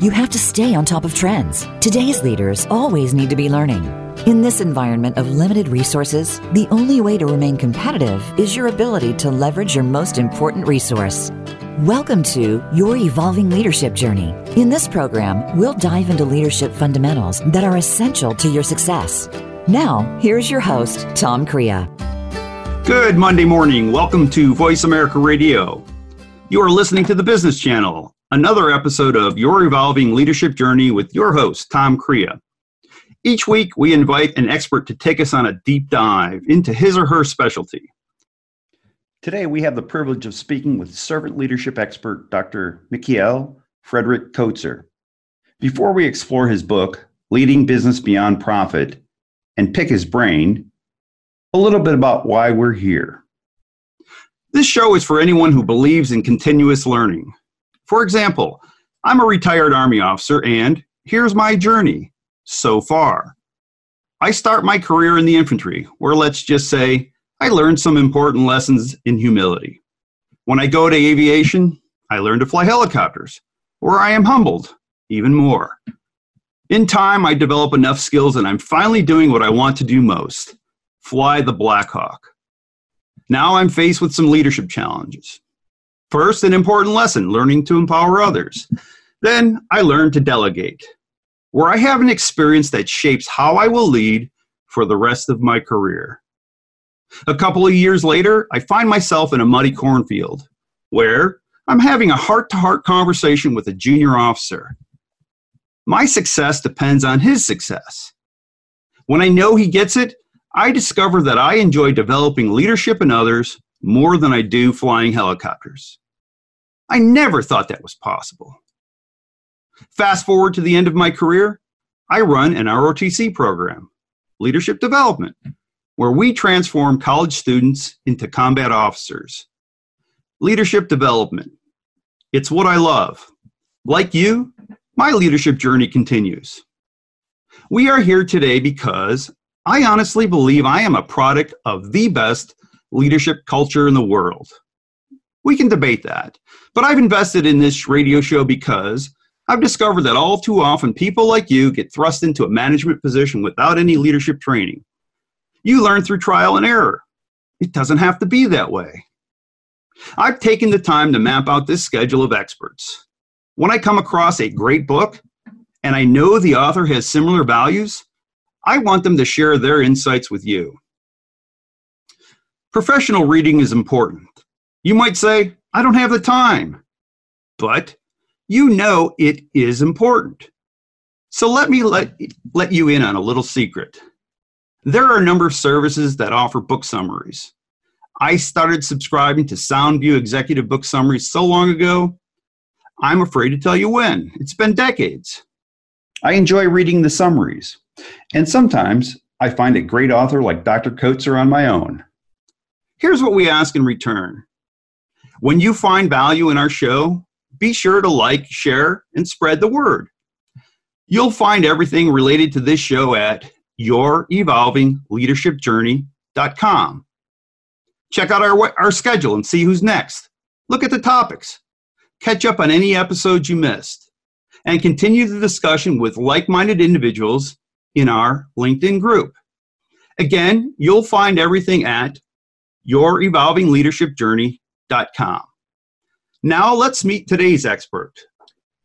you have to stay on top of trends. Today's leaders always need to be learning. In this environment of limited resources, the only way to remain competitive is your ability to leverage your most important resource. Welcome to Your Evolving Leadership Journey. In this program, we'll dive into leadership fundamentals that are essential to your success. Now, here's your host, Tom Crea. Good Monday morning. Welcome to Voice America Radio. You are listening to the Business Channel, another episode of Your Evolving Leadership Journey with your host, Tom Crea. Each week, we invite an expert to take us on a deep dive into his or her specialty. Today, we have the privilege of speaking with servant leadership expert Dr. Michiel Frederick Coetzer. Before we explore his book, Leading Business Beyond Profit, and pick his brain, a little bit about why we're here. This show is for anyone who believes in continuous learning. For example, I'm a retired Army officer, and here's my journey so far. I start my career in the infantry, where let's just say I learned some important lessons in humility. When I go to aviation, I learn to fly helicopters, where I am humbled even more. In time, I develop enough skills and I'm finally doing what I want to do most fly the Black Hawk. Now I'm faced with some leadership challenges. First, an important lesson learning to empower others. Then, I learn to delegate, where I have an experience that shapes how I will lead for the rest of my career. A couple of years later, I find myself in a muddy cornfield where I'm having a heart to heart conversation with a junior officer. My success depends on his success. When I know he gets it, I discover that I enjoy developing leadership in others more than I do flying helicopters. I never thought that was possible. Fast forward to the end of my career, I run an ROTC program, Leadership Development, where we transform college students into combat officers. Leadership development. It's what I love. Like you, my leadership journey continues. We are here today because I honestly believe I am a product of the best leadership culture in the world. We can debate that, but I've invested in this radio show because I've discovered that all too often people like you get thrust into a management position without any leadership training. You learn through trial and error. It doesn't have to be that way. I've taken the time to map out this schedule of experts. When I come across a great book and I know the author has similar values, I want them to share their insights with you. Professional reading is important. You might say, I don't have the time. But you know it is important. So let me let, let you in on a little secret. There are a number of services that offer book summaries. I started subscribing to SoundView Executive Book Summaries so long ago, I'm afraid to tell you when. It's been decades. I enjoy reading the summaries, and sometimes I find a great author like Dr. Coetzer on my own. Here's what we ask in return. When you find value in our show, be sure to like, share, and spread the word. You'll find everything related to this show at yourevolvingleadershipjourney.com. Check out our, our schedule and see who's next. Look at the topics. Catch up on any episodes you missed. And continue the discussion with like minded individuals in our LinkedIn group. Again, you'll find everything at yourevolvingleadershipjourney.com. Now let's meet today's expert.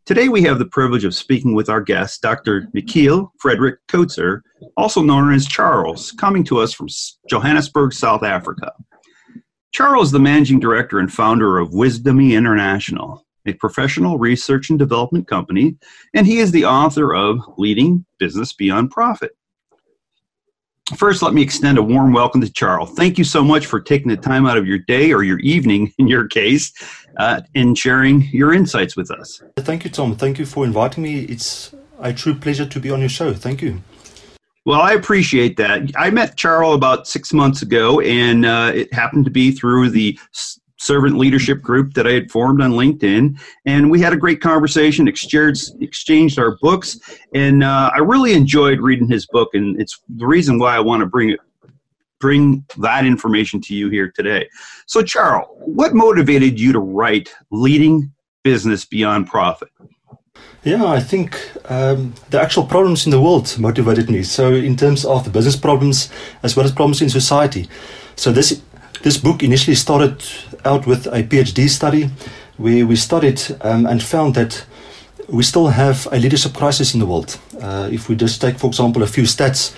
Today we have the privilege of speaking with our guest, Dr. Michiel Frederick Coetzer, also known as Charles, coming to us from Johannesburg, South Africa. Charles is the managing director and founder of Wisdomy International, a professional research and development company, and he is the author of Leading Business Beyond Profit. First, let me extend a warm welcome to Charles. Thank you so much for taking the time out of your day or your evening, in your case, uh, and sharing your insights with us. Thank you, Tom. Thank you for inviting me. It's a true pleasure to be on your show. Thank you. Well, I appreciate that. I met Charles about six months ago, and uh, it happened to be through the servant leadership group that I had formed on LinkedIn, and we had a great conversation, exchanged exchanged our books, and uh, I really enjoyed reading his book, and it's the reason why I want to bring it bring that information to you here today. So, Charles, what motivated you to write "Leading Business Beyond Profit"? Yeah, I think um, the actual problems in the world motivated me. So, in terms of the business problems as well as problems in society. So, this this book initially started out with a PhD study where we studied um, and found that we still have a leadership crisis in the world. Uh, if we just take, for example, a few stats,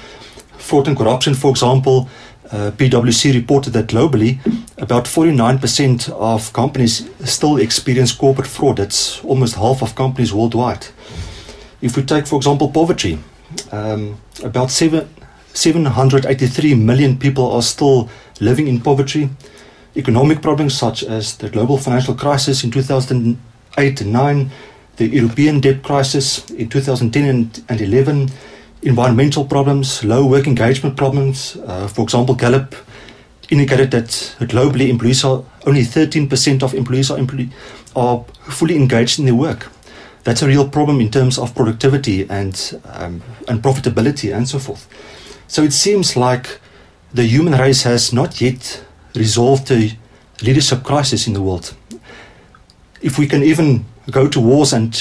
fraud and corruption, for example, uh, PwC reported that globally, about 49% of companies still experience corporate fraud. That's almost half of companies worldwide. If we take, for example, poverty, um, about seven, 783 million people are still living in poverty. Economic problems such as the global financial crisis in 2008 and 9, the European debt crisis in 2010 and 11, environmental problems, low work engagement problems. Uh, for example, Gallup indicated that globally employees are only 13% of employees are, are fully engaged in their work. That's a real problem in terms of productivity and um, and profitability and so forth. So it seems like the human race has not yet resolved the leadership crisis in the world. If we can even go to wars and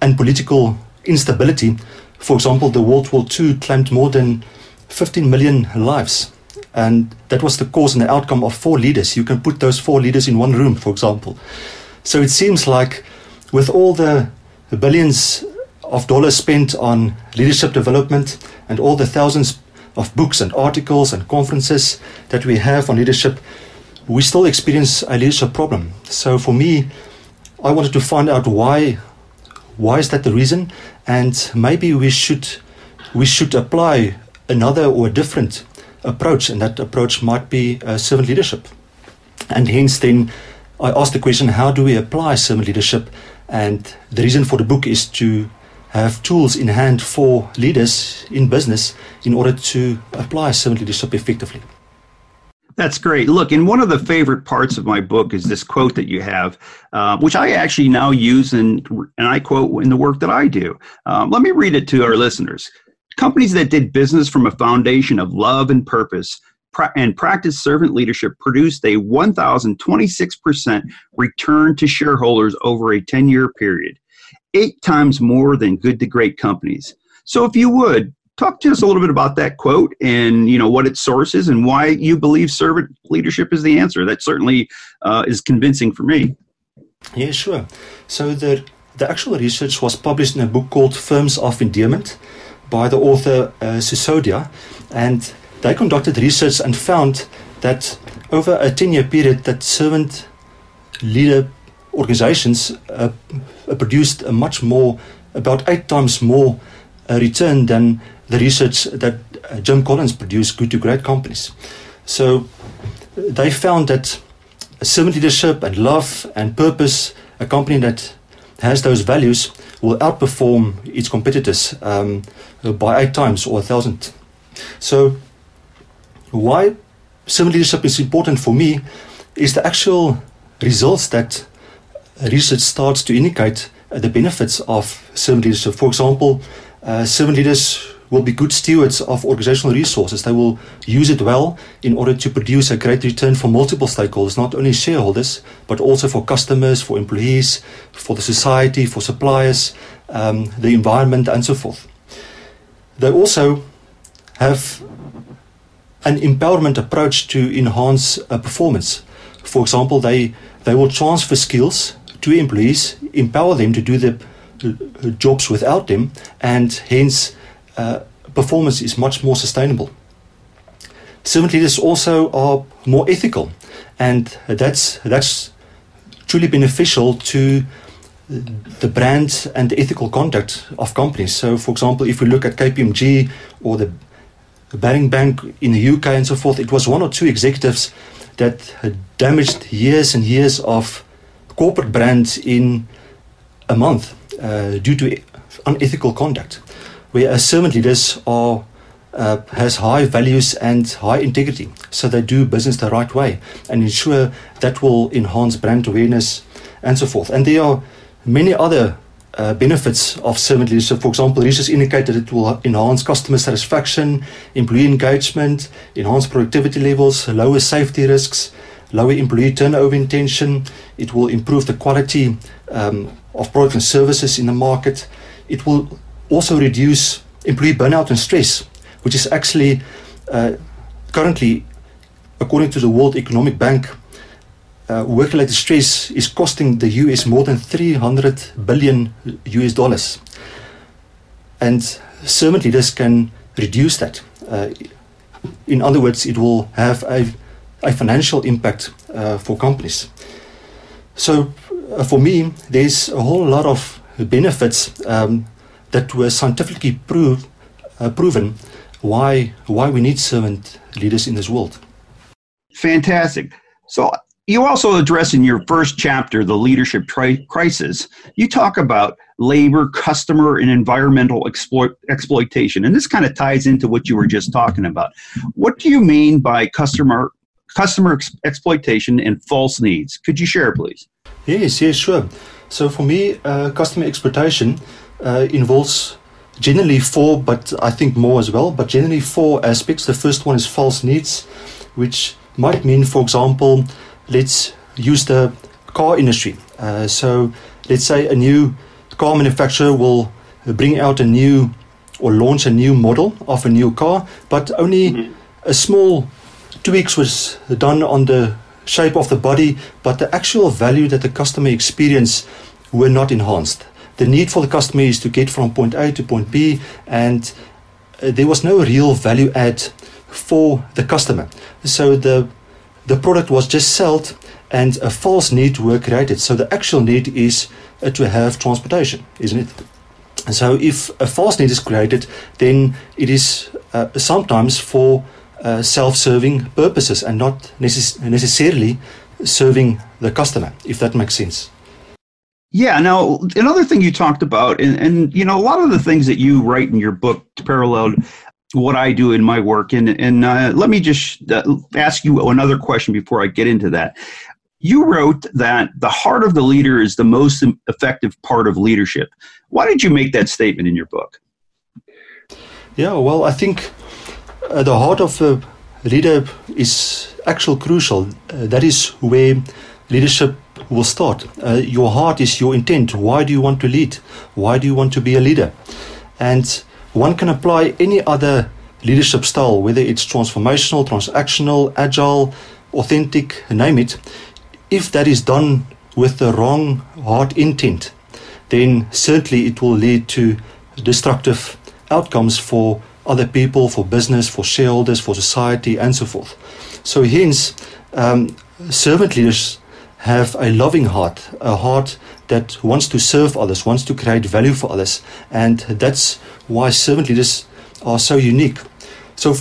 and political instability, for example, the World War II claimed more than 15 million lives. And that was the cause and the outcome of four leaders. You can put those four leaders in one room, for example. So it seems like with all the billions of dollars spent on leadership development and all the thousands of books and articles and conferences that we have on leadership, we still experience a leadership problem. So for me, I wanted to find out why why is that the reason? And maybe we should we should apply another or different approach, and that approach might be uh, servant leadership. And hence, then I asked the question: How do we apply servant leadership? And the reason for the book is to have tools in hand for leaders in business in order to apply servant leadership effectively. That's great. Look, and one of the favorite parts of my book is this quote that you have, uh, which I actually now use and and I quote in the work that I do. Um, let me read it to our listeners. Companies that did business from a foundation of love and purpose pra- and practiced servant leadership produced a 1,026% return to shareholders over a 10 year period, eight times more than good to great companies. So, if you would, talk to us a little bit about that quote and you know what its source is and why you believe servant leadership is the answer. That certainly uh, is convincing for me. Yeah, sure. So the the actual research was published in a book called Firms of Endearment by the author uh, Sisodia, and they conducted research and found that over a 10 year period that servant leader organizations uh, produced a much more about eight times more uh, return than the research that uh, Jim Collins produced, Good to Great Companies. So they found that servant leadership and love and purpose, a company that has those values, will outperform its competitors um, by eight times or a thousand. So, why servant leadership is important for me is the actual results that research starts to indicate uh, the benefits of servant leadership. For example, uh, servant leaders will be good stewards of organizational resources. They will use it well in order to produce a great return for multiple stakeholders, not only shareholders, but also for customers, for employees, for the society, for suppliers, um, the environment, and so forth. They also have an empowerment approach to enhance uh, performance. For example, they, they will transfer skills to employees, empower them to do their uh, jobs without them, and hence uh, performance is much more sustainable. Servant leaders also are more ethical, and that's that's truly beneficial to the brand and the ethical conduct of companies. So, for example, if we look at KPMG or the Baring Bank in the UK and so forth, it was one or two executives that damaged years and years of corporate brands in a month uh, due to unethical conduct where servant leaders are uh, has high values and high integrity, so they do business the right way and ensure that will enhance brand awareness and so forth. And there are many other uh, benefits of servant leadership. For example, research indicated it will enhance customer satisfaction, employee engagement, enhance productivity levels, lower safety risks, lower employee turnover intention. It will improve the quality um, of products and services in the market. It will also reduce employee burnout and stress, which is actually uh, currently, according to the World Economic Bank, uh, work-related stress is costing the US more than 300 billion US dollars. And servant leaders can reduce that. Uh, in other words, it will have a, a financial impact uh, for companies. So, uh, for me, there's a whole lot of benefits um, that were scientifically prove, uh, proven why why we need servant leaders in this world. Fantastic. So you also address in your first chapter the leadership tri- crisis. You talk about labor, customer, and environmental exploit- exploitation, and this kind of ties into what you were just talking about. What do you mean by customer customer ex- exploitation and false needs? Could you share, please? Yes, yes, sure. So for me, uh, customer exploitation uh, involves generally four, but I think more as well, but generally four aspects. The first one is false needs, which might mean, for example, let's use the car industry. Uh, so let's say a new car manufacturer will bring out a new or launch a new model of a new car, but only mm-hmm. a small tweaks was done on the shape of the body, but the actual value that the customer experience were not enhanced. The need for the customer is to get from point A to point B, and uh, there was no real value add for the customer. So the the product was just sold and a false need were created. So the actual need is uh, to have transportation, isn't it? So if a false need is created, then it is uh, sometimes for uh, self-serving purposes and not necess- necessarily serving the customer, if that makes sense. Yeah. Now, another thing you talked about, and, and you know, a lot of the things that you write in your book paralleled what I do in my work. And, and uh, let me just uh, ask you another question before I get into that. You wrote that the heart of the leader is the most effective part of leadership. Why did you make that statement in your book? Yeah, well, I think uh, the heart of a leader is actually crucial. Uh, that is where leadership will start. Uh, your heart is your intent. Why do you want to lead? Why do you want to be a leader? And one can apply any other leadership style, whether it's transformational, transactional, agile, authentic, name it. If that is done with the wrong heart intent, then certainly it will lead to destructive outcomes for other people, for business, for shareholders, for society, and so forth. So, hence, um, servant leaders have a loving heart, a heart that wants to serve others, wants to create value for others, and that's why servant leaders are so unique. So,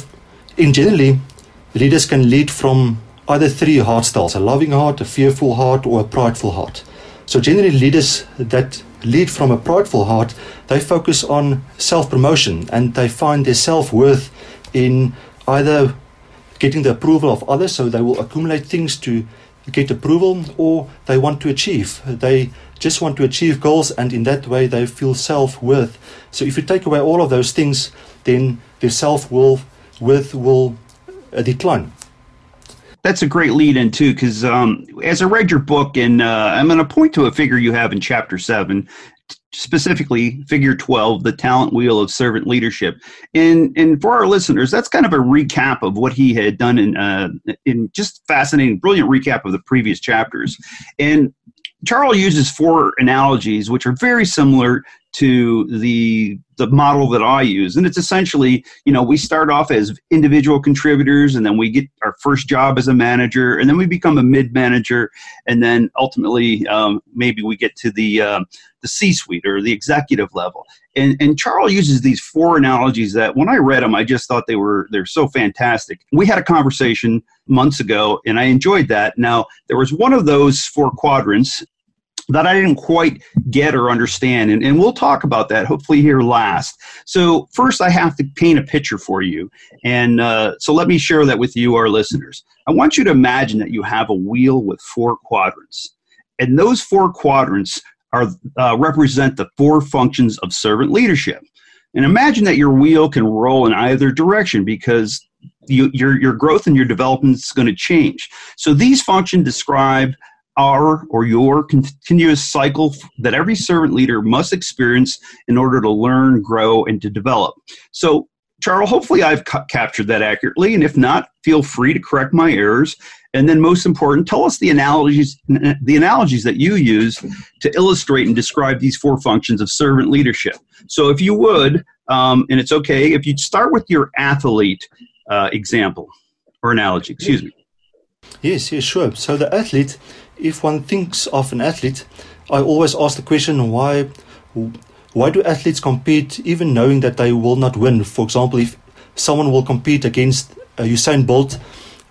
in generally, leaders can lead from either three heart styles: a loving heart, a fearful heart, or a prideful heart. So, generally, leaders that lead from a prideful heart, they focus on self-promotion and they find their self-worth in either getting the approval of others, so they will accumulate things to get approval, or they want to achieve. They just want to achieve goals, and in that way, they feel self worth. So, if you take away all of those things, then their self worth will uh, decline. That's a great lead in too, because um, as I read your book, and uh, I'm going to point to a figure you have in chapter seven, specifically figure 12 the talent wheel of servant leadership. And and for our listeners that's kind of a recap of what he had done in uh, in just fascinating brilliant recap of the previous chapters. And Charles uses four analogies, which are very similar to the the model that I use, and it's essentially, you know, we start off as individual contributors, and then we get our first job as a manager, and then we become a mid manager, and then ultimately, um, maybe we get to the uh, the C suite or the executive level. And, and Charles uses these four analogies that when I read them, I just thought they were they're so fantastic. We had a conversation months ago, and I enjoyed that. Now there was one of those four quadrants that I didn't quite get or understand. And, and we'll talk about that hopefully here last. So, first, I have to paint a picture for you. And uh, so, let me share that with you, our listeners. I want you to imagine that you have a wheel with four quadrants. And those four quadrants are, uh, represent the four functions of servant leadership. And imagine that your wheel can roll in either direction because you, your, your growth and your development is going to change. So these functions describe our or your continuous cycle that every servant leader must experience in order to learn, grow, and to develop. So Charles, hopefully I've ca- captured that accurately, and if not, feel free to correct my errors. And then, most important, tell us the analogies the analogies that you use to illustrate and describe these four functions of servant leadership. So, if you would, um, and it's okay if you start with your athlete uh, example or analogy. Excuse me. Yes, yes, sure. So the athlete, if one thinks of an athlete, I always ask the question why why do athletes compete even knowing that they will not win? For example, if someone will compete against uh, Usain Bolt,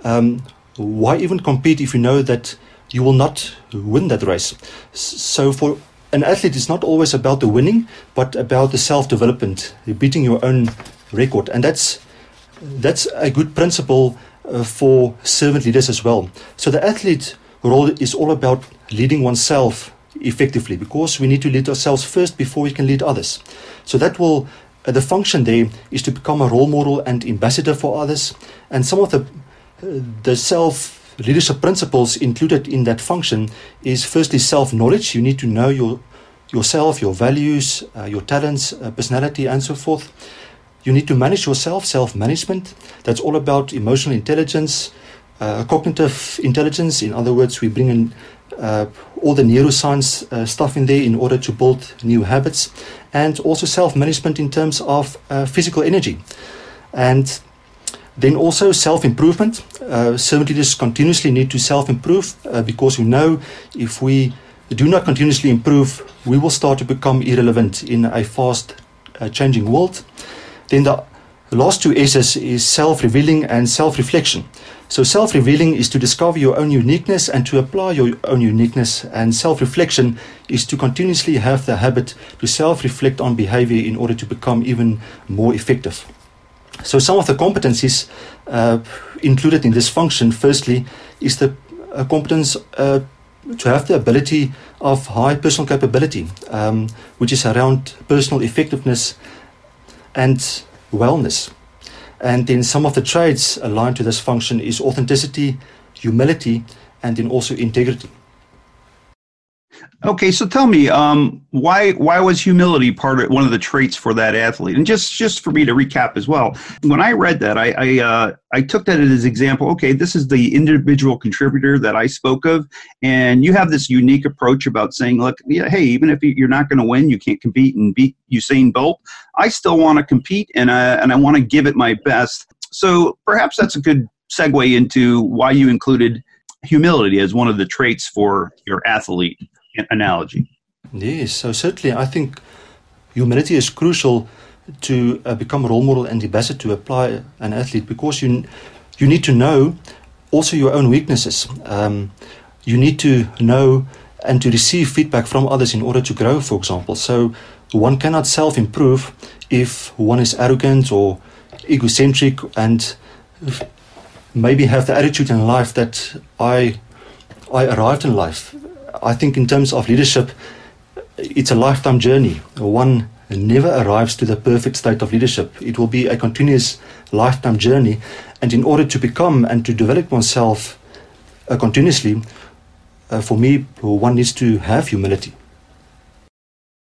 um, why even compete if you know that you will not win that race? So for an athlete, it's not always about the winning, but about the self-development, beating your own record, and that's that's a good principle uh, for servant leaders as well. So the athlete role is all about leading oneself effectively because we need to lead ourselves first before we can lead others. So that will uh, the function there is to become a role model and ambassador for others. And some of the uh, the self leadership principles included in that function is firstly self knowledge. You need to know your yourself, your values, uh, your talents, uh, personality, and so forth. You need to manage yourself, self management. That's all about emotional intelligence, uh, cognitive intelligence. In other words, we bring in uh, all the neuroscience uh, stuff in there in order to build new habits, and also self management in terms of uh, physical energy. And then also self improvement. Uh, servant leaders continuously need to self improve uh, because we know if we do not continuously improve, we will start to become irrelevant in a fast uh, changing world. Then the last two S's is self revealing and self reflection. So, self revealing is to discover your own uniqueness and to apply your own uniqueness, and self reflection is to continuously have the habit to self reflect on behavior in order to become even more effective. So, some of the competencies uh, included in this function, firstly, is the uh, competence uh, to have the ability of high personal capability, um, which is around personal effectiveness and wellness. And then some of the traits aligned to this function is authenticity, humility, and then also integrity. Okay, so tell me, um, why why was humility part of one of the traits for that athlete? And just just for me to recap as well, when I read that, I I, uh, I took that as an example. Okay, this is the individual contributor that I spoke of, and you have this unique approach about saying, look, yeah, hey, even if you're not going to win, you can't compete and beat Usain Bolt. I still want to compete, and I, and I want to give it my best. So perhaps that's a good segue into why you included humility as one of the traits for your athlete analogy. Yes, so certainly I think humility is crucial to uh, become a role model and ambassador to apply an athlete because you you need to know also your own weaknesses. Um, you need to know and to receive feedback from others in order to grow, for example. So one cannot self improve if one is arrogant or egocentric and maybe have the attitude in life that I I arrived in life I think in terms of leadership, it's a lifetime journey. One never arrives to the perfect state of leadership. It will be a continuous lifetime journey. And in order to become and to develop oneself uh, continuously, uh, for me, one needs to have humility.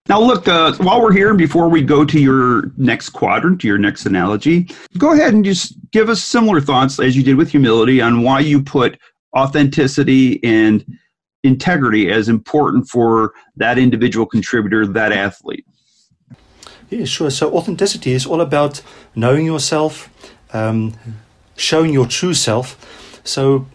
Now, look, uh, while we're here before we go to your next quadrant, to your next analogy, go ahead and just give us similar thoughts as you did with humility on why you put authenticity and integrity as important for that individual contributor, that athlete? Yeah, sure. So authenticity is all about knowing yourself, um, showing your true self. So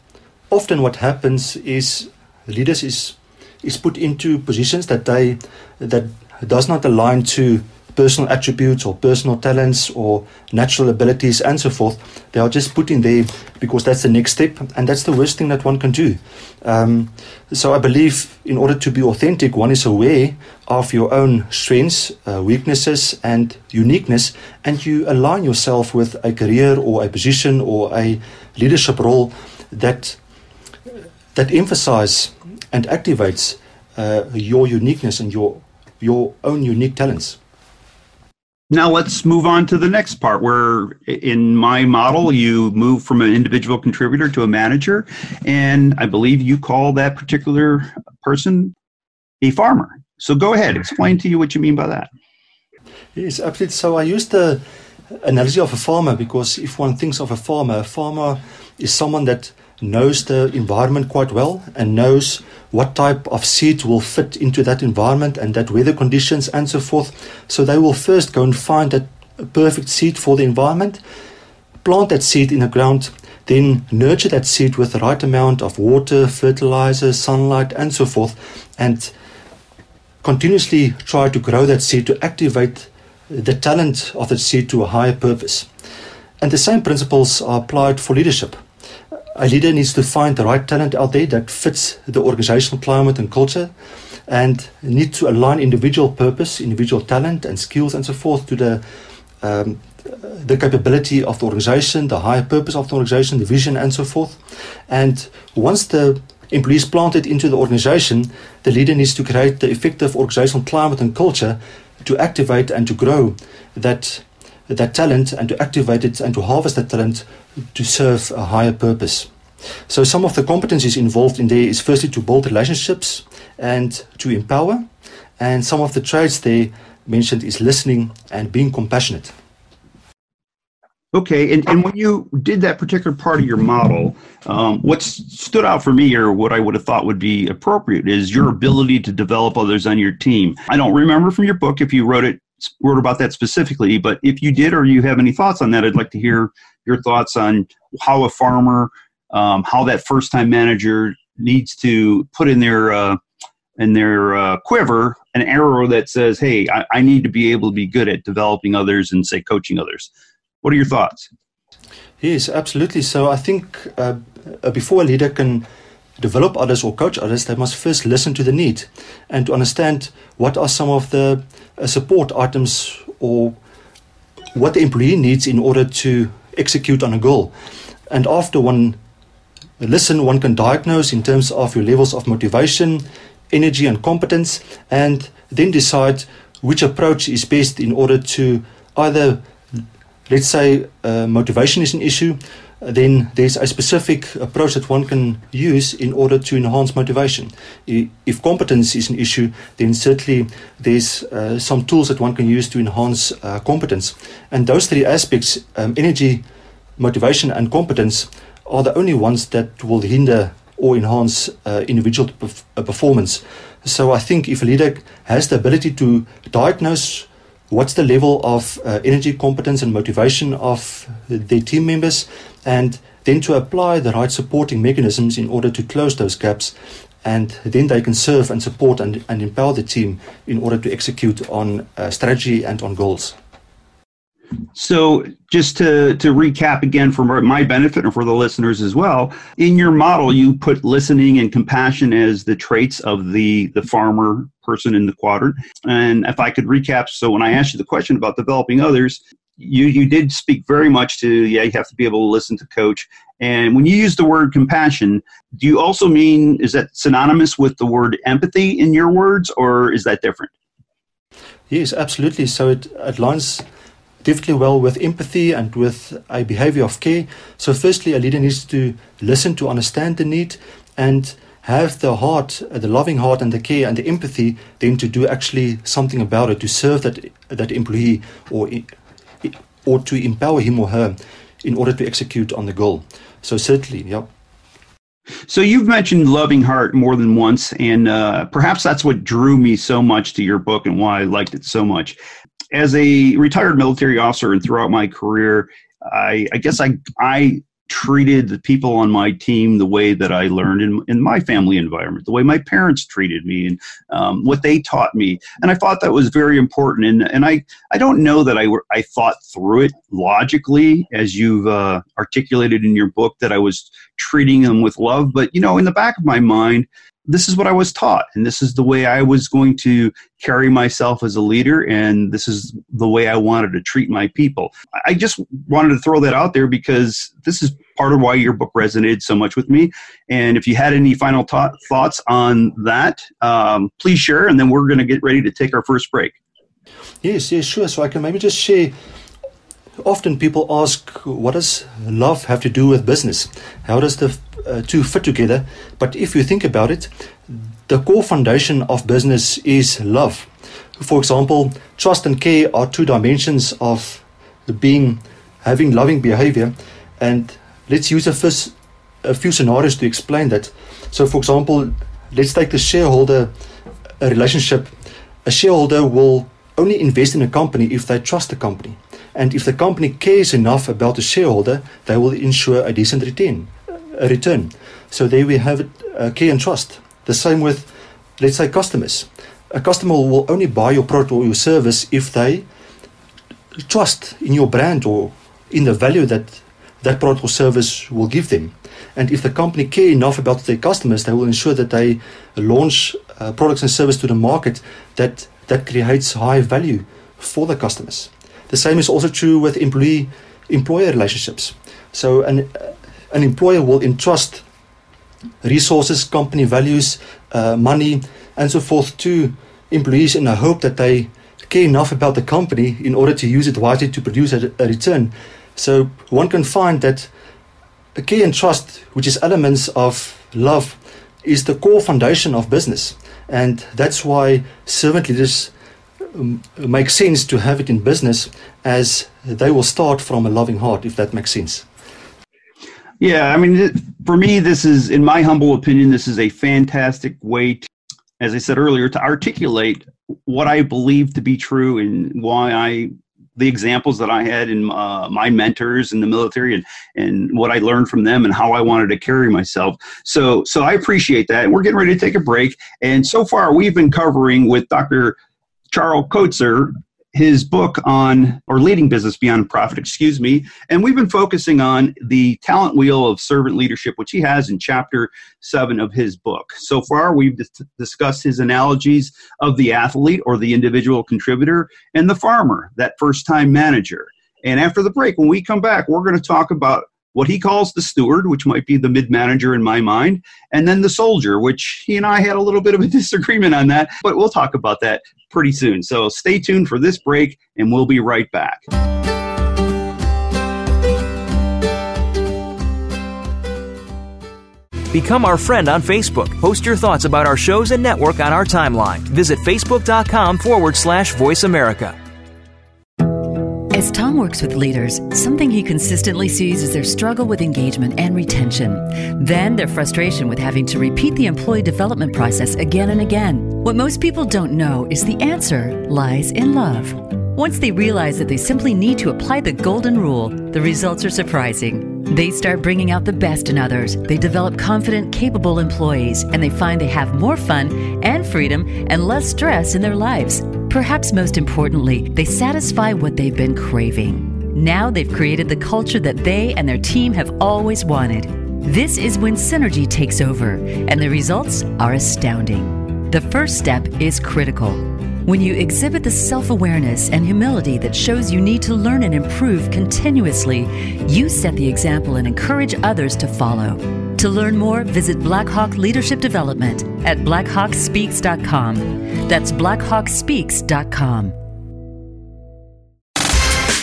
often what happens is leaders is is put into positions that they that does not align to personal attributes or personal talents or natural abilities and so forth. They are just put in there because that's the next step, and that's the worst thing that one can do. Um, so I believe in order to be authentic, one is aware of your own strengths, uh, weaknesses, and uniqueness, and you align yourself with a career or a position or a leadership role that that emphasize and activates uh, your uniqueness and your your own unique talents. Now let's move on to the next part where in my model you move from an individual contributor to a manager and I believe you call that particular person a farmer. So go ahead, explain to you what you mean by that. Yes, absolutely. So I use the analogy of a farmer because if one thinks of a farmer, a farmer is someone that knows the environment quite well and knows what type of seed will fit into that environment and that weather conditions and so forth. So they will first go and find that perfect seed for the environment, plant that seed in the ground, then nurture that seed with the right amount of water, fertilizer, sunlight, and so forth, and continuously try to grow that seed to activate the talent of that seed to a higher purpose. And the same principles are applied for leadership a leader needs to find the right talent out there that fits the organizational climate and culture and need to align individual purpose, individual talent and skills and so forth to the um, the capability of the organization, the higher purpose of the organization, the vision and so forth. And once the employees planted into the organization, the leader needs to create the effective organizational climate and culture to activate and to grow that that talent and to activate it and to harvest that talent to serve a higher purpose. So some of the competencies involved in there is firstly to build relationships and to empower. And some of the traits they mentioned is listening and being compassionate. Okay, and, and when you did that particular part of your model, um, what stood out for me, or what I would have thought would be appropriate, is your ability to develop others on your team. I don't remember from your book if you wrote it wrote about that specifically, but if you did or you have any thoughts on that, I'd like to hear your thoughts on how a farmer, um, how that first time manager needs to put in their uh, in their uh, quiver an arrow that says, "Hey, I, I, need to be able to be good at developing others and say coaching others." What are your thoughts? Yes, absolutely. So I think uh, uh before a leader can develop others or coach others, they must first listen to the need and to understand what are some of the uh, support items or what the employee needs in order to execute on a goal. And after one listen, one can diagnose in terms of your levels of motivation, energy, and competence, and then decide which approach is best in order to either, let's say, uh, motivation is an issue, then there's a specific approach that one can use in order to enhance motivation. If competence is an issue, then certainly there's uh, some tools that one can use to enhance uh, competence. And those three aspects um, energy, motivation, and competence are the only ones that will hinder or enhance uh, individual perf- uh, performance. So I think if a leader has the ability to diagnose what's the level of uh, energy, competence, and motivation of their team members, and then to apply the right supporting mechanisms in order to close those gaps. And then they can serve and support and, and empower the team in order to execute on uh, strategy and on goals. So, just to, to recap again for my benefit and for the listeners as well, in your model, you put listening and compassion as the traits of the, the farmer person in the quadrant. And if I could recap, so when I asked you the question about developing others, you, you did speak very much to, yeah, you have to be able to listen to coach. And when you use the word compassion, do you also mean, is that synonymous with the word empathy in your words, or is that different? Yes, absolutely. So it, lines definitely well with empathy and with a behavior of care. So, firstly, a leader needs to listen to understand the need and have the heart, uh, the loving heart, and the care and the empathy, then to do actually something about it, to serve that that employee or or to empower him or her in order to execute on the goal. So, certainly, yeah. So you've mentioned loving heart more than once, and uh, perhaps that's what drew me so much to your book and why I liked it so much as a retired military officer and throughout my career, I, I guess I I treated the people on my team the way that I learned in, in my family environment, the way my parents treated me and um, what they taught me. And I thought that was very important. And, and I, I don't know that I, I thought through it logically, as you've uh, articulated in your book, that I was treating them with love. But, you know, in the back of my mind, this is what I was taught, and this is the way I was going to carry myself as a leader, and this is the way I wanted to treat my people. I just wanted to throw that out there because this is part of why your book resonated so much with me. And if you had any final ta- thoughts on that, um, please share, and then we're going to get ready to take our first break. Yes, yes, sure. So I can maybe just share. Often people ask, what does love have to do with business? How does the uh, two fit together? But if you think about it, the core foundation of business is love. For example, trust and care are two dimensions of being having loving behavior. And let's use a, first, a few scenarios to explain that. So, for example, let's take the shareholder relationship. A shareholder will only invest in a company if they trust the company. And if the company cares enough about the shareholder, they will ensure a decent return. A return. So there we have it, uh, care and trust. The same with, let's say, customers. A customer will only buy your product or your service if they trust in your brand or in the value that that product or service will give them. And if the company care enough about their customers, they will ensure that they launch uh, products and services to the market that that creates high value for the customers. The same is also true with employee employer relationships. So an an employer will entrust resources, company values, uh, money, and so forth to employees in the hope that they care enough about the company in order to use it wisely to produce a, a return. So one can find that care and trust, which is elements of love, is the core foundation of business. And that's why servant leaders make sense to have it in business as they will start from a loving heart, if that makes sense. Yeah, I mean, for me, this is, in my humble opinion, this is a fantastic way to, as I said earlier, to articulate what I believe to be true and why I the examples that I had in uh, my mentors in the military and, and what I learned from them and how I wanted to carry myself. So, so I appreciate that. We're getting ready to take a break. And so far, we've been covering with Dr. Charles Coetzer his book on, or leading business beyond profit, excuse me. And we've been focusing on the talent wheel of servant leadership, which he has in chapter seven of his book. So far, we've discussed his analogies of the athlete or the individual contributor and the farmer, that first time manager. And after the break, when we come back, we're going to talk about what he calls the steward, which might be the mid manager in my mind, and then the soldier, which he and I had a little bit of a disagreement on that, but we'll talk about that pretty soon. So stay tuned for this break, and we'll be right back. Become our friend on Facebook. Post your thoughts about our shows and network on our timeline. Visit facebook.com forward slash voice America. As Tom works with leaders, something he consistently sees is their struggle with engagement and retention. Then their frustration with having to repeat the employee development process again and again. What most people don't know is the answer lies in love. Once they realize that they simply need to apply the golden rule, the results are surprising. They start bringing out the best in others. They develop confident, capable employees, and they find they have more fun and freedom and less stress in their lives. Perhaps most importantly, they satisfy what they've been craving. Now they've created the culture that they and their team have always wanted. This is when synergy takes over, and the results are astounding. The first step is critical. When you exhibit the self awareness and humility that shows you need to learn and improve continuously, you set the example and encourage others to follow. To learn more, visit Blackhawk Leadership Development at blackhawkspeaks.com. That's blackhawkspeaks.com.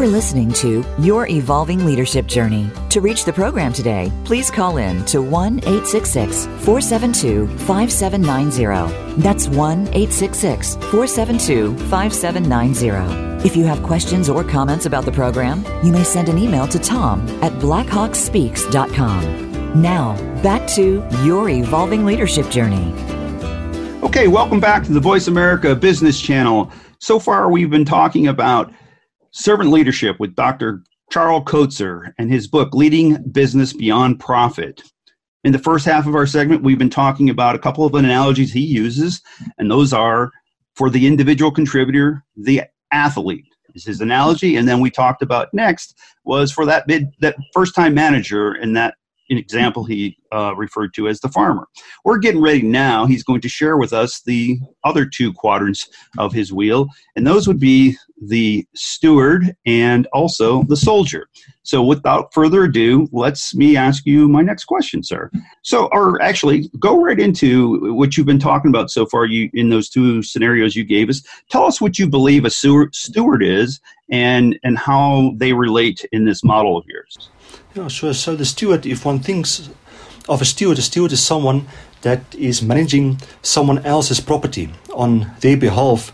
You are listening to Your Evolving Leadership Journey. To reach the program today, please call in to 1 866 472 5790. That's 1 866 472 5790. If you have questions or comments about the program, you may send an email to tom at blackhawkspeaks.com. Now, back to Your Evolving Leadership Journey. Okay, welcome back to the Voice America Business Channel. So far, we've been talking about Servant Leadership with Dr. Charles Coetzer and his book, Leading Business Beyond Profit. In the first half of our segment, we've been talking about a couple of analogies he uses, and those are for the individual contributor, the athlete is his analogy. And then we talked about next was for that mid that first time manager and that example he uh, referred to as the farmer. We're getting ready now. He's going to share with us the other two quadrants of his wheel, and those would be the steward and also the soldier. So, without further ado, let's me ask you my next question, sir. So, or actually, go right into what you've been talking about so far. You in those two scenarios you gave us. Tell us what you believe a steward is, and and how they relate in this model of yours. Yeah, sure. So the steward, if one thinks of a steward, a steward is someone that is managing someone else's property on their behalf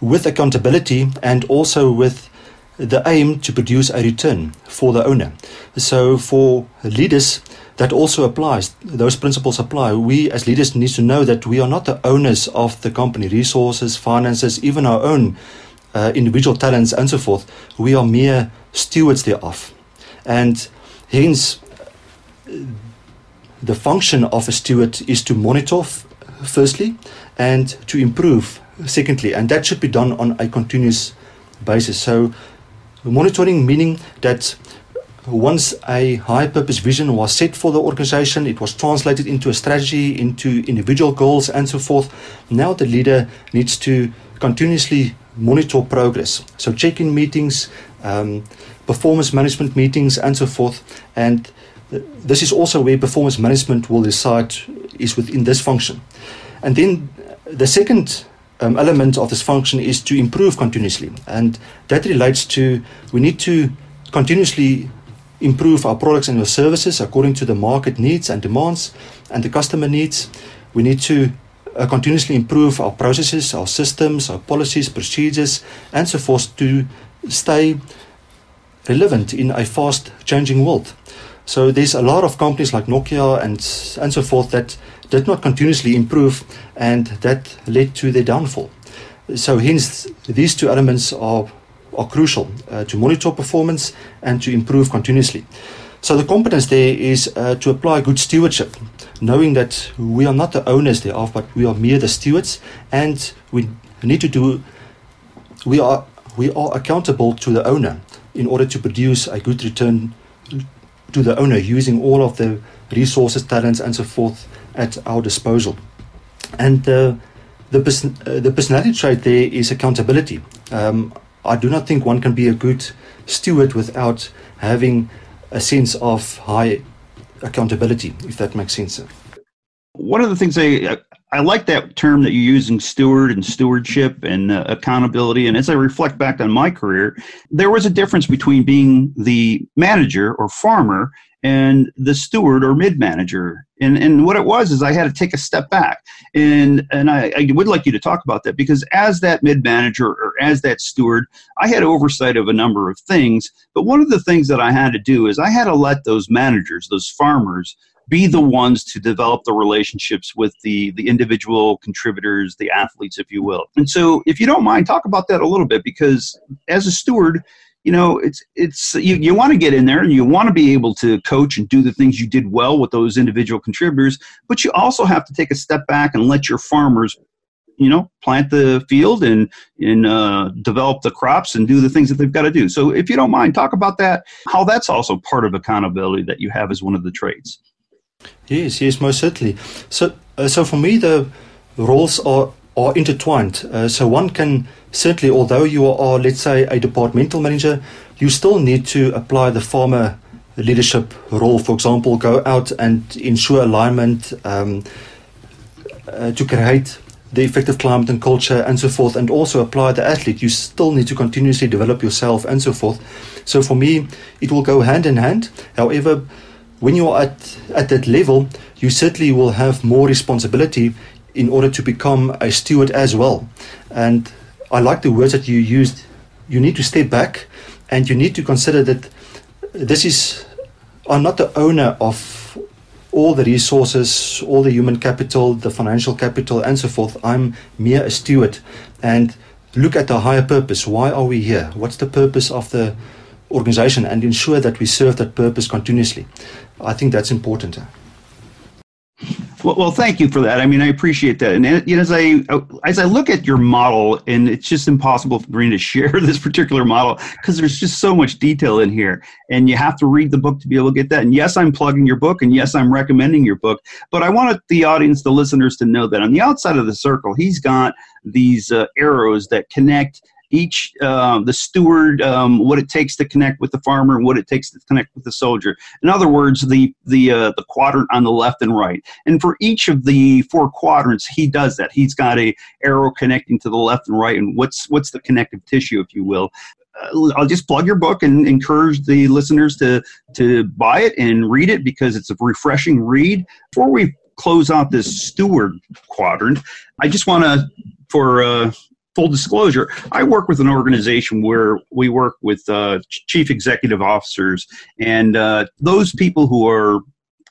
with accountability and also with the aim to produce a return for the owner. So for leaders, that also applies. Those principles apply. We as leaders need to know that we are not the owners of the company resources, finances, even our own uh, individual talents and so forth. We are mere stewards thereof. And hence, the function of a steward is to monitor, f- firstly, and to improve, secondly. And that should be done on a continuous basis. So, monitoring meaning that once a high purpose vision was set for the organization, it was translated into a strategy, into individual goals, and so forth. Now the leader needs to continuously monitor progress. So, check in meetings, um, performance management meetings, and so forth. And this is also where performance management will decide is within this function. And then the second um, element of this function is to improve continuously. And that relates to we need to continuously improve our products and our services according to the market needs and demands and the customer needs. We need to uh, continuously improve our processes, our systems, our policies, procedures, and so forth to stay relevant in a fast changing world. So there's a lot of companies like Nokia and and so forth that did not continuously improve, and that led to their downfall. So hence these two elements are are crucial uh, to monitor performance and to improve continuously. So the competence there is uh, to apply good stewardship, knowing that we are not the owners thereof, but we are mere the stewards, and we need to do. We are we are accountable to the owner in order to produce a good return to the owner using all of the resources, talents, and so forth at our disposal. And uh, the, uh, the personality trait there is accountability. Um, I do not think one can be a good steward without having a sense of high accountability, if that makes sense. One of the things I I like that term that you're using, steward and stewardship and uh, accountability. And as I reflect back on my career, there was a difference between being the manager or farmer and the steward or mid manager. And, and what it was is I had to take a step back. And, and I, I would like you to talk about that because as that mid manager or as that steward, I had oversight of a number of things. But one of the things that I had to do is I had to let those managers, those farmers, be the ones to develop the relationships with the the individual contributors the athletes if you will and so if you don't mind talk about that a little bit because as a steward you know it's it's you, you want to get in there and you want to be able to coach and do the things you did well with those individual contributors but you also have to take a step back and let your farmers you know plant the field and and uh, develop the crops and do the things that they've got to do so if you don't mind talk about that how that's also part of accountability that you have as one of the traits Yes, yes, most certainly. So, uh, so for me, the roles are are intertwined. Uh, so one can certainly, although you are, let's say, a departmental manager, you still need to apply the farmer leadership role. For example, go out and ensure alignment um, uh, to create the effective climate and culture and so forth, and also apply the athlete. You still need to continuously develop yourself and so forth. So for me, it will go hand in hand. However, when you are at, at that level, you certainly will have more responsibility in order to become a steward as well. And I like the words that you used. You need to step back and you need to consider that this is, I'm not the owner of all the resources, all the human capital, the financial capital, and so forth. I'm mere a steward. And look at the higher purpose. Why are we here? What's the purpose of the organization? And ensure that we serve that purpose continuously. I think that's important. Well, well, thank you for that. I mean, I appreciate that. And as I as I look at your model, and it's just impossible for me to share this particular model because there's just so much detail in here, and you have to read the book to be able to get that. And yes, I'm plugging your book, and yes, I'm recommending your book. But I wanted the audience, the listeners, to know that on the outside of the circle, he's got these uh, arrows that connect each uh, the steward um, what it takes to connect with the farmer and what it takes to connect with the soldier. In other words the the uh, the quadrant on the left and right. And for each of the four quadrants he does that. He's got a arrow connecting to the left and right and what's what's the connective tissue if you will. Uh, I'll just plug your book and encourage the listeners to to buy it and read it because it's a refreshing read. Before we close out this steward quadrant, I just want to, for uh, full disclosure, I work with an organization where we work with uh, chief executive officers and uh, those people who are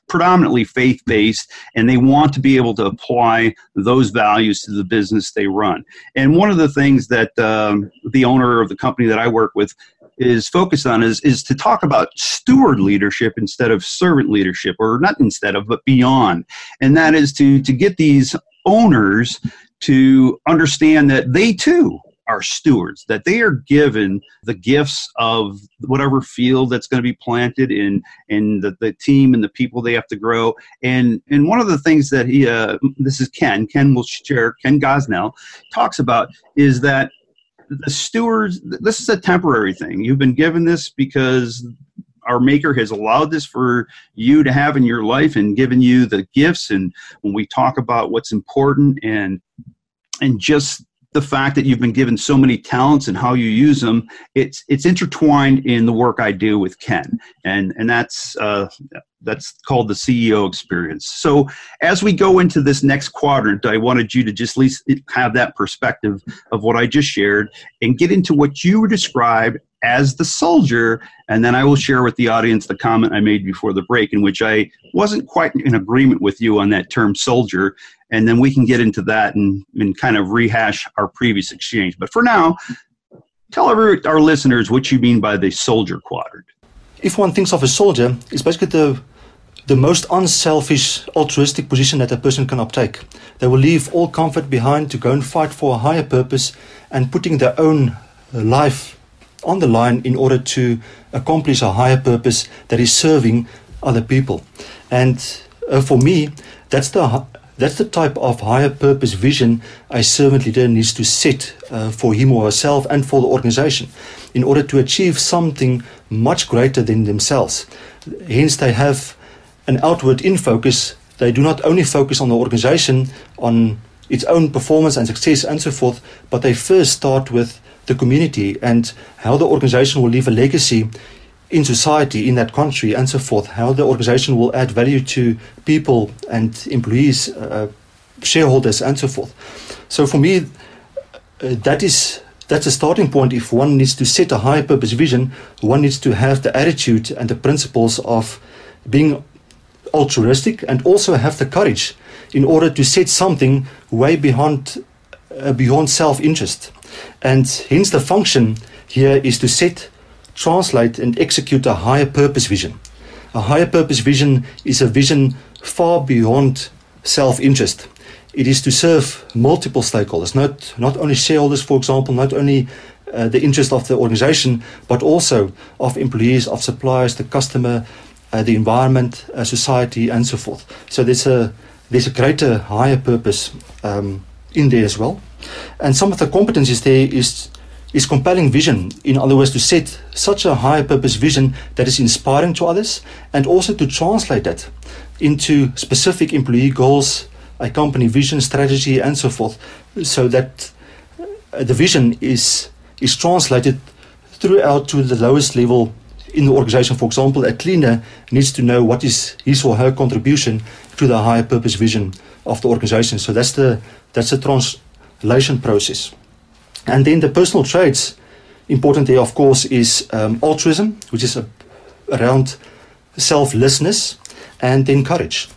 predominantly faith based and they want to be able to apply those values to the business they run. And one of the things that um, the owner of the company that I work with is focused on is, is to talk about steward leadership instead of servant leadership or not instead of but beyond and that is to to get these owners to understand that they too are stewards, that they are given the gifts of whatever field that's going to be planted in in the, the team and the people they have to grow. And and one of the things that he uh, this is Ken, Ken will share, Ken Gosnell talks about is that the stewards this is a temporary thing. You've been given this because our maker has allowed this for you to have in your life and given you the gifts. And when we talk about what's important and and just the fact that you've been given so many talents and how you use them it's it's intertwined in the work i do with ken. And and that's uh, that's called the ceo experience so as we go into this next quadrant i wanted you to just at least have that perspective of what i just shared and get into what you were described as the soldier and then i will share with the audience the comment i made before the break in which i wasn't quite in agreement with you on that term soldier and then we can get into that and, and kind of rehash our previous exchange. But for now, tell every, our listeners what you mean by the soldier quadrant. If one thinks of a soldier, it's basically the the most unselfish, altruistic position that a person can uptake. They will leave all comfort behind to go and fight for a higher purpose and putting their own life on the line in order to accomplish a higher purpose that is serving other people. And uh, for me, that's the that's the type of higher purpose vision a servant leader needs to set uh, for him or herself and for the organization in order to achieve something much greater than themselves. Hence, they have an outward in focus. They do not only focus on the organization, on its own performance and success and so forth, but they first start with the community and how the organization will leave a legacy in society in that country and so forth, how the organization will add value to people and employees, uh, shareholders, and so forth. So for me, uh, that is that's a starting point. If one needs to set a high purpose vision, one needs to have the attitude and the principles of being altruistic and also have the courage in order to set something way beyond uh, beyond self interest. And hence the function here is to set translate and execute a higher purpose vision. A higher purpose vision is a vision far beyond self interest. It is to serve multiple stakeholders, not, not only shareholders, for example, not only uh, the interest of the organization, but also of employees, of suppliers, the customer, uh, the environment, uh, society, and so forth. So there's a, there's a greater, higher purpose um, in there as well. And some of the competencies there is is compelling vision. In other words, to set such a high purpose vision that is inspiring to others and also to translate that into specific employee goals, a company vision, strategy, and so forth, so that uh, the vision is, is translated throughout to the lowest level in the organization. For example, a cleaner needs to know what is his or her contribution to the higher purpose vision of the organization. So that's the, that's the translation process. And then the personal traits, important of course, is um, altruism, which is a, around selflessness, and then courage.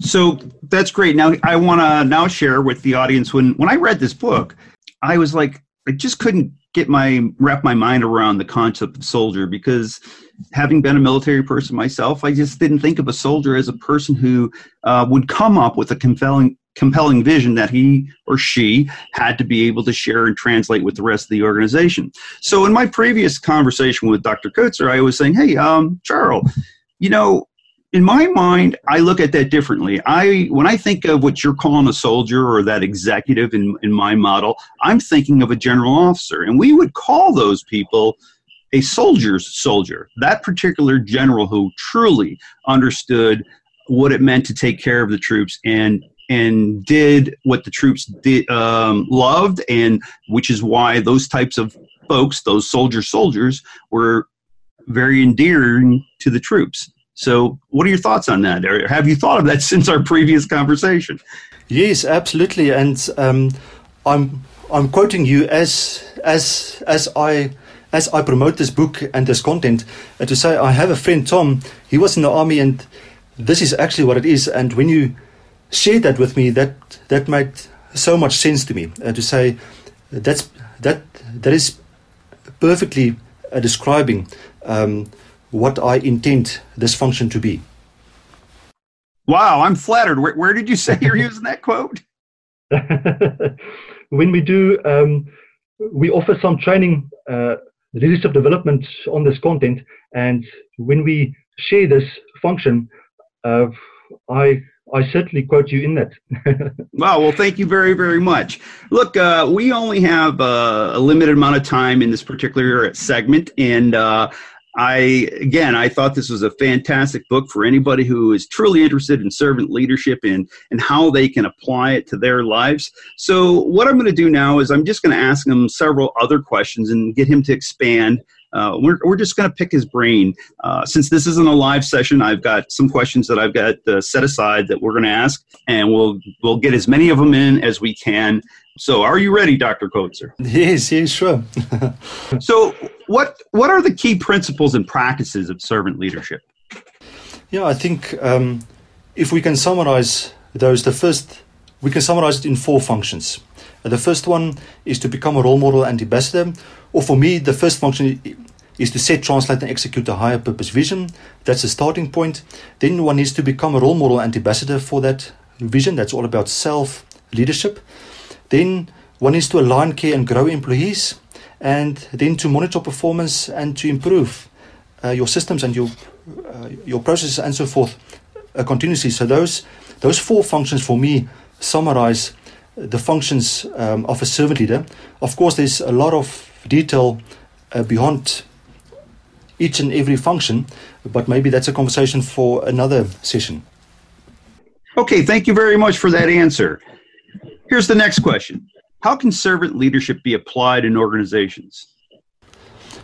So that's great. Now I want to now share with the audience when when I read this book, I was like, I just couldn't get my wrap my mind around the concept of soldier because having been a military person myself, I just didn't think of a soldier as a person who uh, would come up with a compelling compelling vision that he or she had to be able to share and translate with the rest of the organization. So in my previous conversation with Dr. Coetzer, I was saying, hey, um, Charles, you know, in my mind, I look at that differently. I when I think of what you're calling a soldier or that executive in, in my model, I'm thinking of a general officer. And we would call those people a soldier's soldier, that particular general who truly understood what it meant to take care of the troops and and did what the troops did um, loved, and which is why those types of folks, those soldier soldiers, were very endearing to the troops. So, what are your thoughts on that? Or have you thought of that since our previous conversation? Yes, absolutely. And um, I'm I'm quoting you as as as I as I promote this book and this content uh, to say I have a friend Tom. He was in the army, and this is actually what it is. And when you shared that with me, that that made so much sense to me. Uh, to say that's that that is perfectly uh, describing um, what I intend this function to be. Wow, I'm flattered. Where, where did you say you're using that quote? when we do, um, we offer some training, uh, leadership development on this content, and when we share this function, uh, I I certainly quote you in that. wow. Well, thank you very, very much. Look, uh, we only have uh, a limited amount of time in this particular segment, and uh, I again, I thought this was a fantastic book for anybody who is truly interested in servant leadership and and how they can apply it to their lives. So, what I'm going to do now is I'm just going to ask him several other questions and get him to expand. Uh, we're, we're just going to pick his brain. Uh, since this isn't a live session, I've got some questions that I've got uh, set aside that we're going to ask, and we'll we'll get as many of them in as we can. So, are you ready, Dr. Coetzer? Yes, yes, sure. so, what what are the key principles and practices of servant leadership? Yeah, I think um, if we can summarize those, the first we can summarize it in four functions. The first one is to become a role model and ambassador, or for me, the first function is to set, translate, and execute a higher purpose vision. That's the starting point. Then one needs to become a role model and ambassador for that vision. That's all about self leadership. Then one is to align, care, and grow employees, and then to monitor performance and to improve uh, your systems and your uh, your processes and so forth uh, continuously. So those those four functions for me summarize the functions um, of a servant leader. Of course, there's a lot of detail uh, beyond each and every function, but maybe that's a conversation for another session. Okay, thank you very much for that answer. Here's the next question How can servant leadership be applied in organizations?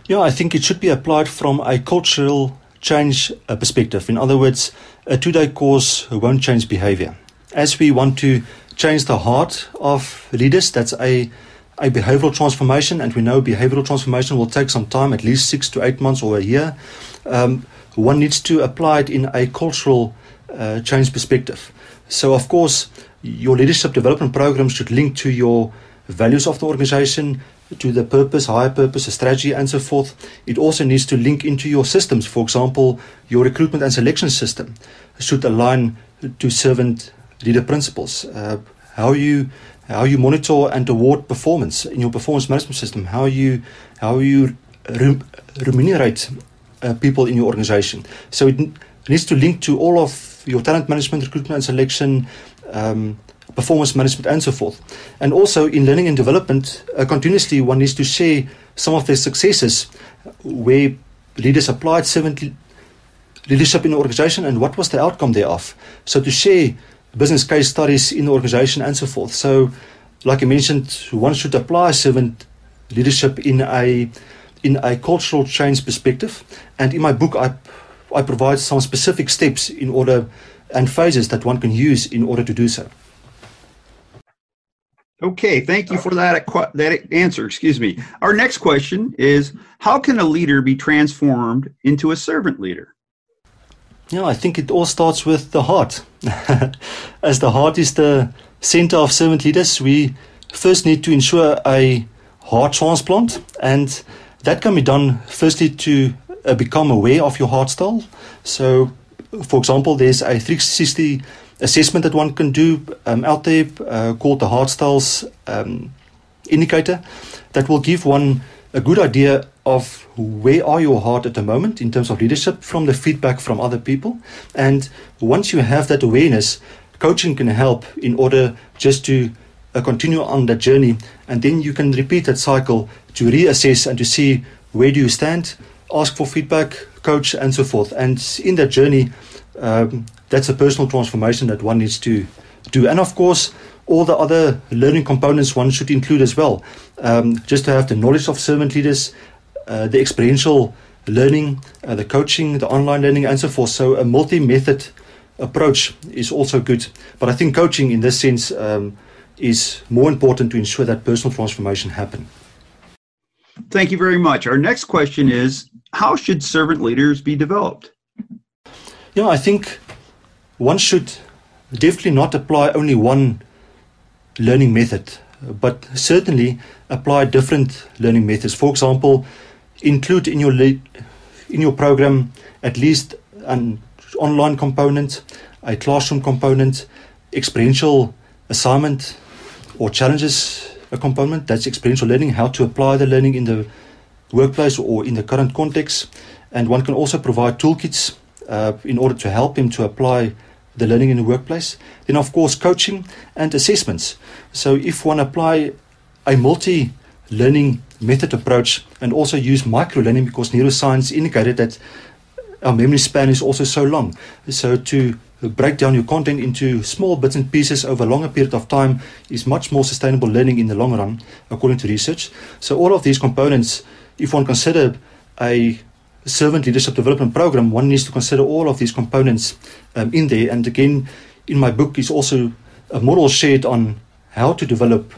Yeah, I think it should be applied from a cultural change uh, perspective. In other words, a two day course won't change behavior. As we want to change the heart of leaders, that's a a behavioral transformation, and we know behavioral transformation will take some time, at least six to eight months or a year. Um, one needs to apply it in a cultural uh, change perspective. So, of course, your leadership development program should link to your values of the organization, to the purpose, higher purpose, the strategy, and so forth. It also needs to link into your systems. For example, your recruitment and selection system should align to servant leader principles. Uh, how you how you monitor and award performance in your performance management system. How you how you re- remunerate uh, people in your organization. So it needs to link to all of your talent management, recruitment and selection, um, performance management, and so forth. And also in learning and development, uh, continuously one needs to share some of their successes where leaders applied servant leadership in the organization and what was the outcome thereof. So to share business case studies in the organization and so forth. So, like I mentioned, one should apply servant leadership in a in a cultural change perspective. And in my book, I I provide some specific steps in order and phases that one can use in order to do so. Okay, thank you for that that answer. Excuse me. Our next question is: How can a leader be transformed into a servant leader? Yeah, I think it all starts with the heart. As the heart is the center of servant leaders, we first need to ensure a heart transplant, and that can be done firstly to uh, become aware of your heart style. So, for example, there's a 360 assessment that one can do um, out there uh, called the Heart Styles um, Indicator that will give one a good idea of where are your heart at the moment in terms of leadership from the feedback from other people. And once you have that awareness, coaching can help in order just to uh, continue on that journey. And then you can repeat that cycle to reassess and to see where do you stand, ask for feedback, coach, and so forth. And in that journey, um, that's a personal transformation that one needs to do. And of course, all the other learning components one should include as well. Um, just to have the knowledge of servant leaders, uh, the experiential learning, uh, the coaching, the online learning, and so forth. So a multi-method approach is also good. But I think coaching, in this sense, um, is more important to ensure that personal transformation happen. Thank you very much. Our next question is: How should servant leaders be developed? Yeah, I think one should definitely not apply only one learning method, but certainly apply different learning methods. For example, include in your le- in your program at least an online component, a classroom component, experiential assignment or challenges a component. That's experiential learning, how to apply the learning in the workplace or in the current context. And one can also provide toolkits uh, in order to help him to apply the learning in the workplace. Then, of course, coaching and assessments. So, if one apply a multi learning method approach and also use micro learning because neuroscience indicated that our memory span is also so long. So, to break down your content into small bits and pieces over a longer period of time is much more sustainable learning in the long run, according to research. So, all of these components, if one consider a servant leadership development program, one needs to consider all of these components um, in there. And again, in my book is also a model shared on how to develop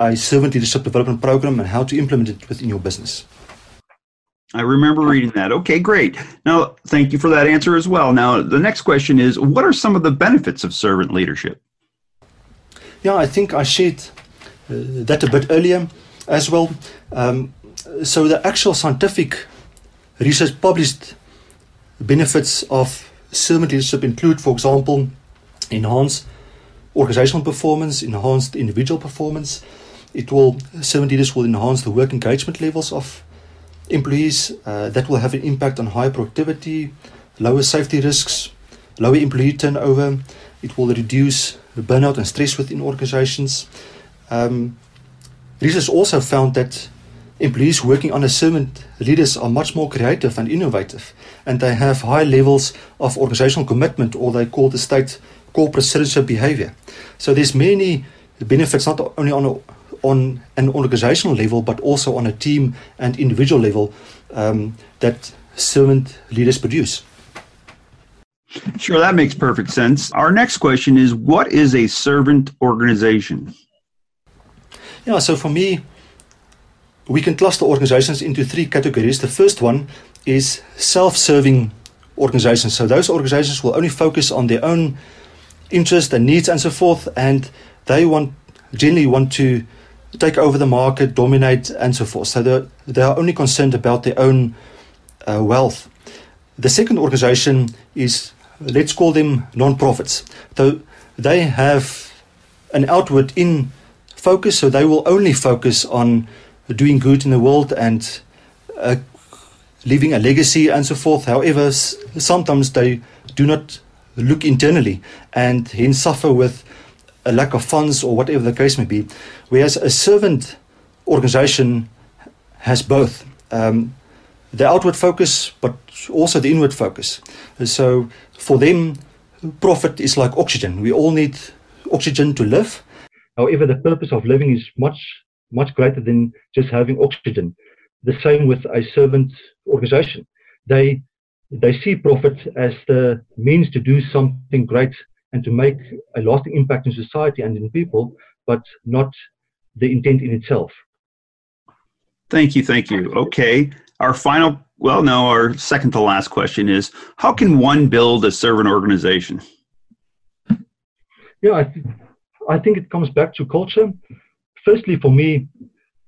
a servant leadership development program and how to implement it within your business. I remember reading that. Okay, great. Now, thank you for that answer as well. Now, the next question is what are some of the benefits of servant leadership? Yeah, I think I shared uh, that a bit earlier as well. Um, so, the actual scientific research published benefits of servant leadership include, for example, enhanced organizational performance, enhanced individual performance. It will servant leaders will enhance the work engagement levels of employees. Uh, that will have an impact on higher productivity, lower safety risks, lower employee turnover. It will reduce burnout and stress within organizations. Um, research also found that employees working under servant leaders are much more creative and innovative, and they have high levels of organizational commitment, or they call the state corporate citizenship behavior. So there's many benefits not only on a, on an organizational level, but also on a team and individual level um, that servant leaders produce. Sure, that makes perfect sense. Our next question is What is a servant organization? Yeah, so for me, we can cluster organizations into three categories. The first one is self serving organizations. So those organizations will only focus on their own interests and needs and so forth, and they want generally want to take over the market, dominate, and so forth. So they are only concerned about their own uh, wealth. The second organization is, let's call them non-profits. So they have an outward in focus, so they will only focus on doing good in the world and uh, leaving a legacy and so forth. However, sometimes they do not look internally and hence suffer with a lack of funds or whatever the case may be. Whereas a servant organization has both um, the outward focus but also the inward focus. So for them, profit is like oxygen. We all need oxygen to live. However, the purpose of living is much much greater than just having oxygen. The same with a servant organization. They they see profit as the means to do something great and to make a lasting impact in society and in people, but not the intent in itself. Thank you, thank you. Okay, our final, well, no, our second to last question is: How can one build a servant organization? Yeah, I, th- I think it comes back to culture firstly, for me,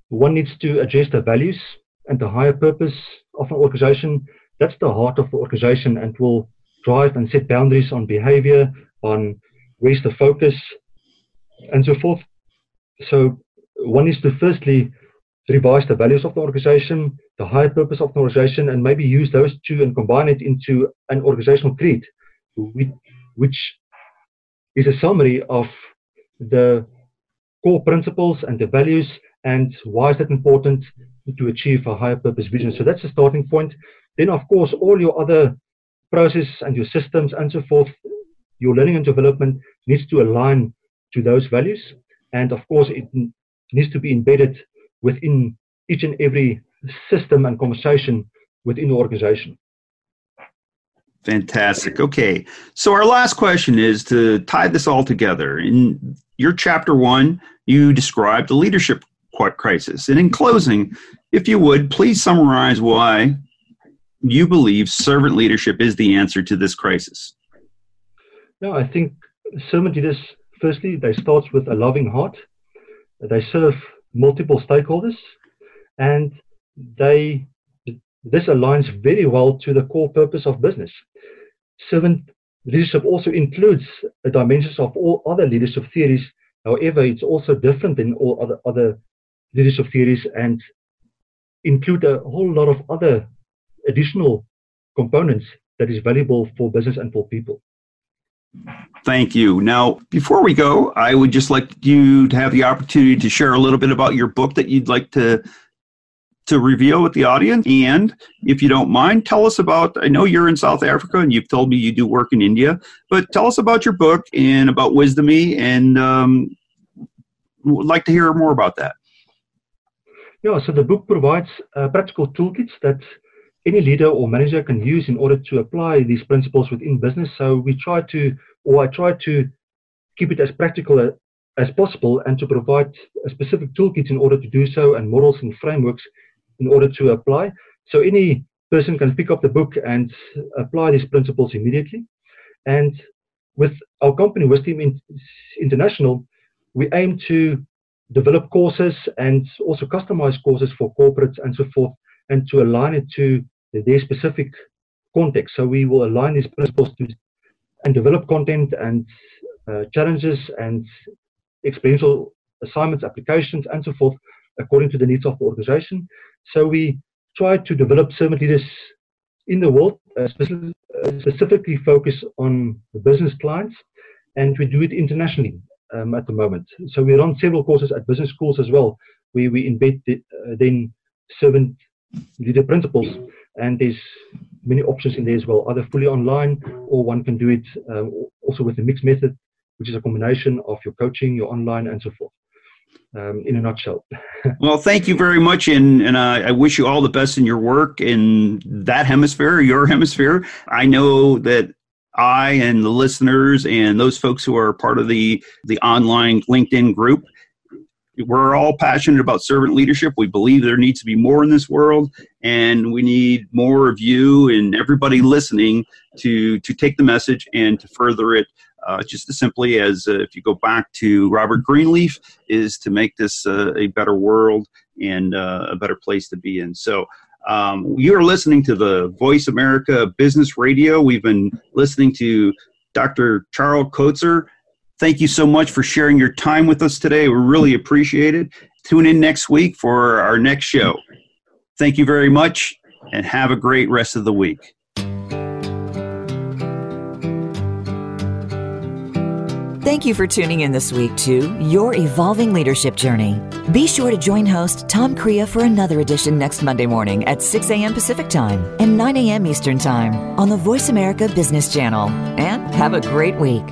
one needs to address the values and the higher purpose of an organization, that's the heart of the organization and will drive and set boundaries on behavior, on where's the focus, and so forth. So one is to firstly revise the values of the organization, the higher purpose of the organization, and maybe use those two and combine it into an organizational creed, which is a summary of the core principles and the values and why is that important to achieve a higher purpose vision. So that's the starting point. Then, of course, all your other processes and your systems and so forth, your learning and development needs to align to those values. And of course, it needs to be embedded within each and every system and conversation within the organization. Fantastic. Okay. So, our last question is to tie this all together. In your chapter one, you described the leadership crisis. And in closing, if you would, please summarize why you believe servant leadership is the answer to this crisis. No, I think servant leaders, firstly, they start with a loving heart. They serve multiple stakeholders, and they this aligns very well to the core purpose of business. Servant leadership also includes dimensions of all other leadership theories. However, it's also different than all other other leadership theories and include a whole lot of other additional components that is valuable for business and for people. Thank you. Now, before we go, I would just like you to have the opportunity to share a little bit about your book that you'd like to to reveal with the audience. And if you don't mind, tell us about. I know you're in South Africa, and you've told me you do work in India, but tell us about your book and about Wisdomy, and um, would like to hear more about that. Yeah, so the book provides uh, practical toolkits that any leader or manager can use in order to apply these principles within business. So we try to, or I try to keep it as practical as possible and to provide a specific toolkits in order to do so and models and frameworks in order to apply. So any person can pick up the book and apply these principles immediately. And with our company, Wisdom International, we aim to develop courses and also customize courses for corporates and so forth, and to align it to their specific context. So we will align these principles to and develop content and uh, challenges and experiential assignments, applications, and so forth according to the needs of the organization. So we try to develop servant leaders in the world, uh, specifically, uh, specifically focus on the business clients, and we do it internationally um, at the moment. So we run several courses at business schools as well, where we embed the, uh, then servant leader principles, and there's many options in there as well, either fully online or one can do it um, also with a mixed method, which is a combination of your coaching, your online, and so forth. Um, in a nutshell. well, thank you very much, and and uh, I wish you all the best in your work in that hemisphere, your hemisphere. I know that I and the listeners and those folks who are part of the the online LinkedIn group we're all passionate about servant leadership. We believe there needs to be more in this world, and we need more of you and everybody listening to to take the message and to further it. Uh, just as simply as uh, if you go back to Robert Greenleaf, is to make this uh, a better world and uh, a better place to be in. So. Um, you are listening to the Voice America Business Radio. We've been listening to Dr. Charles Coetzer. Thank you so much for sharing your time with us today. We really appreciate it. Tune in next week for our next show. Thank you very much and have a great rest of the week. Thank you for tuning in this week to Your Evolving Leadership Journey. Be sure to join host Tom Crea for another edition next Monday morning at 6 a.m. Pacific Time and 9 a.m. Eastern Time on the Voice America Business Channel. And have a great week.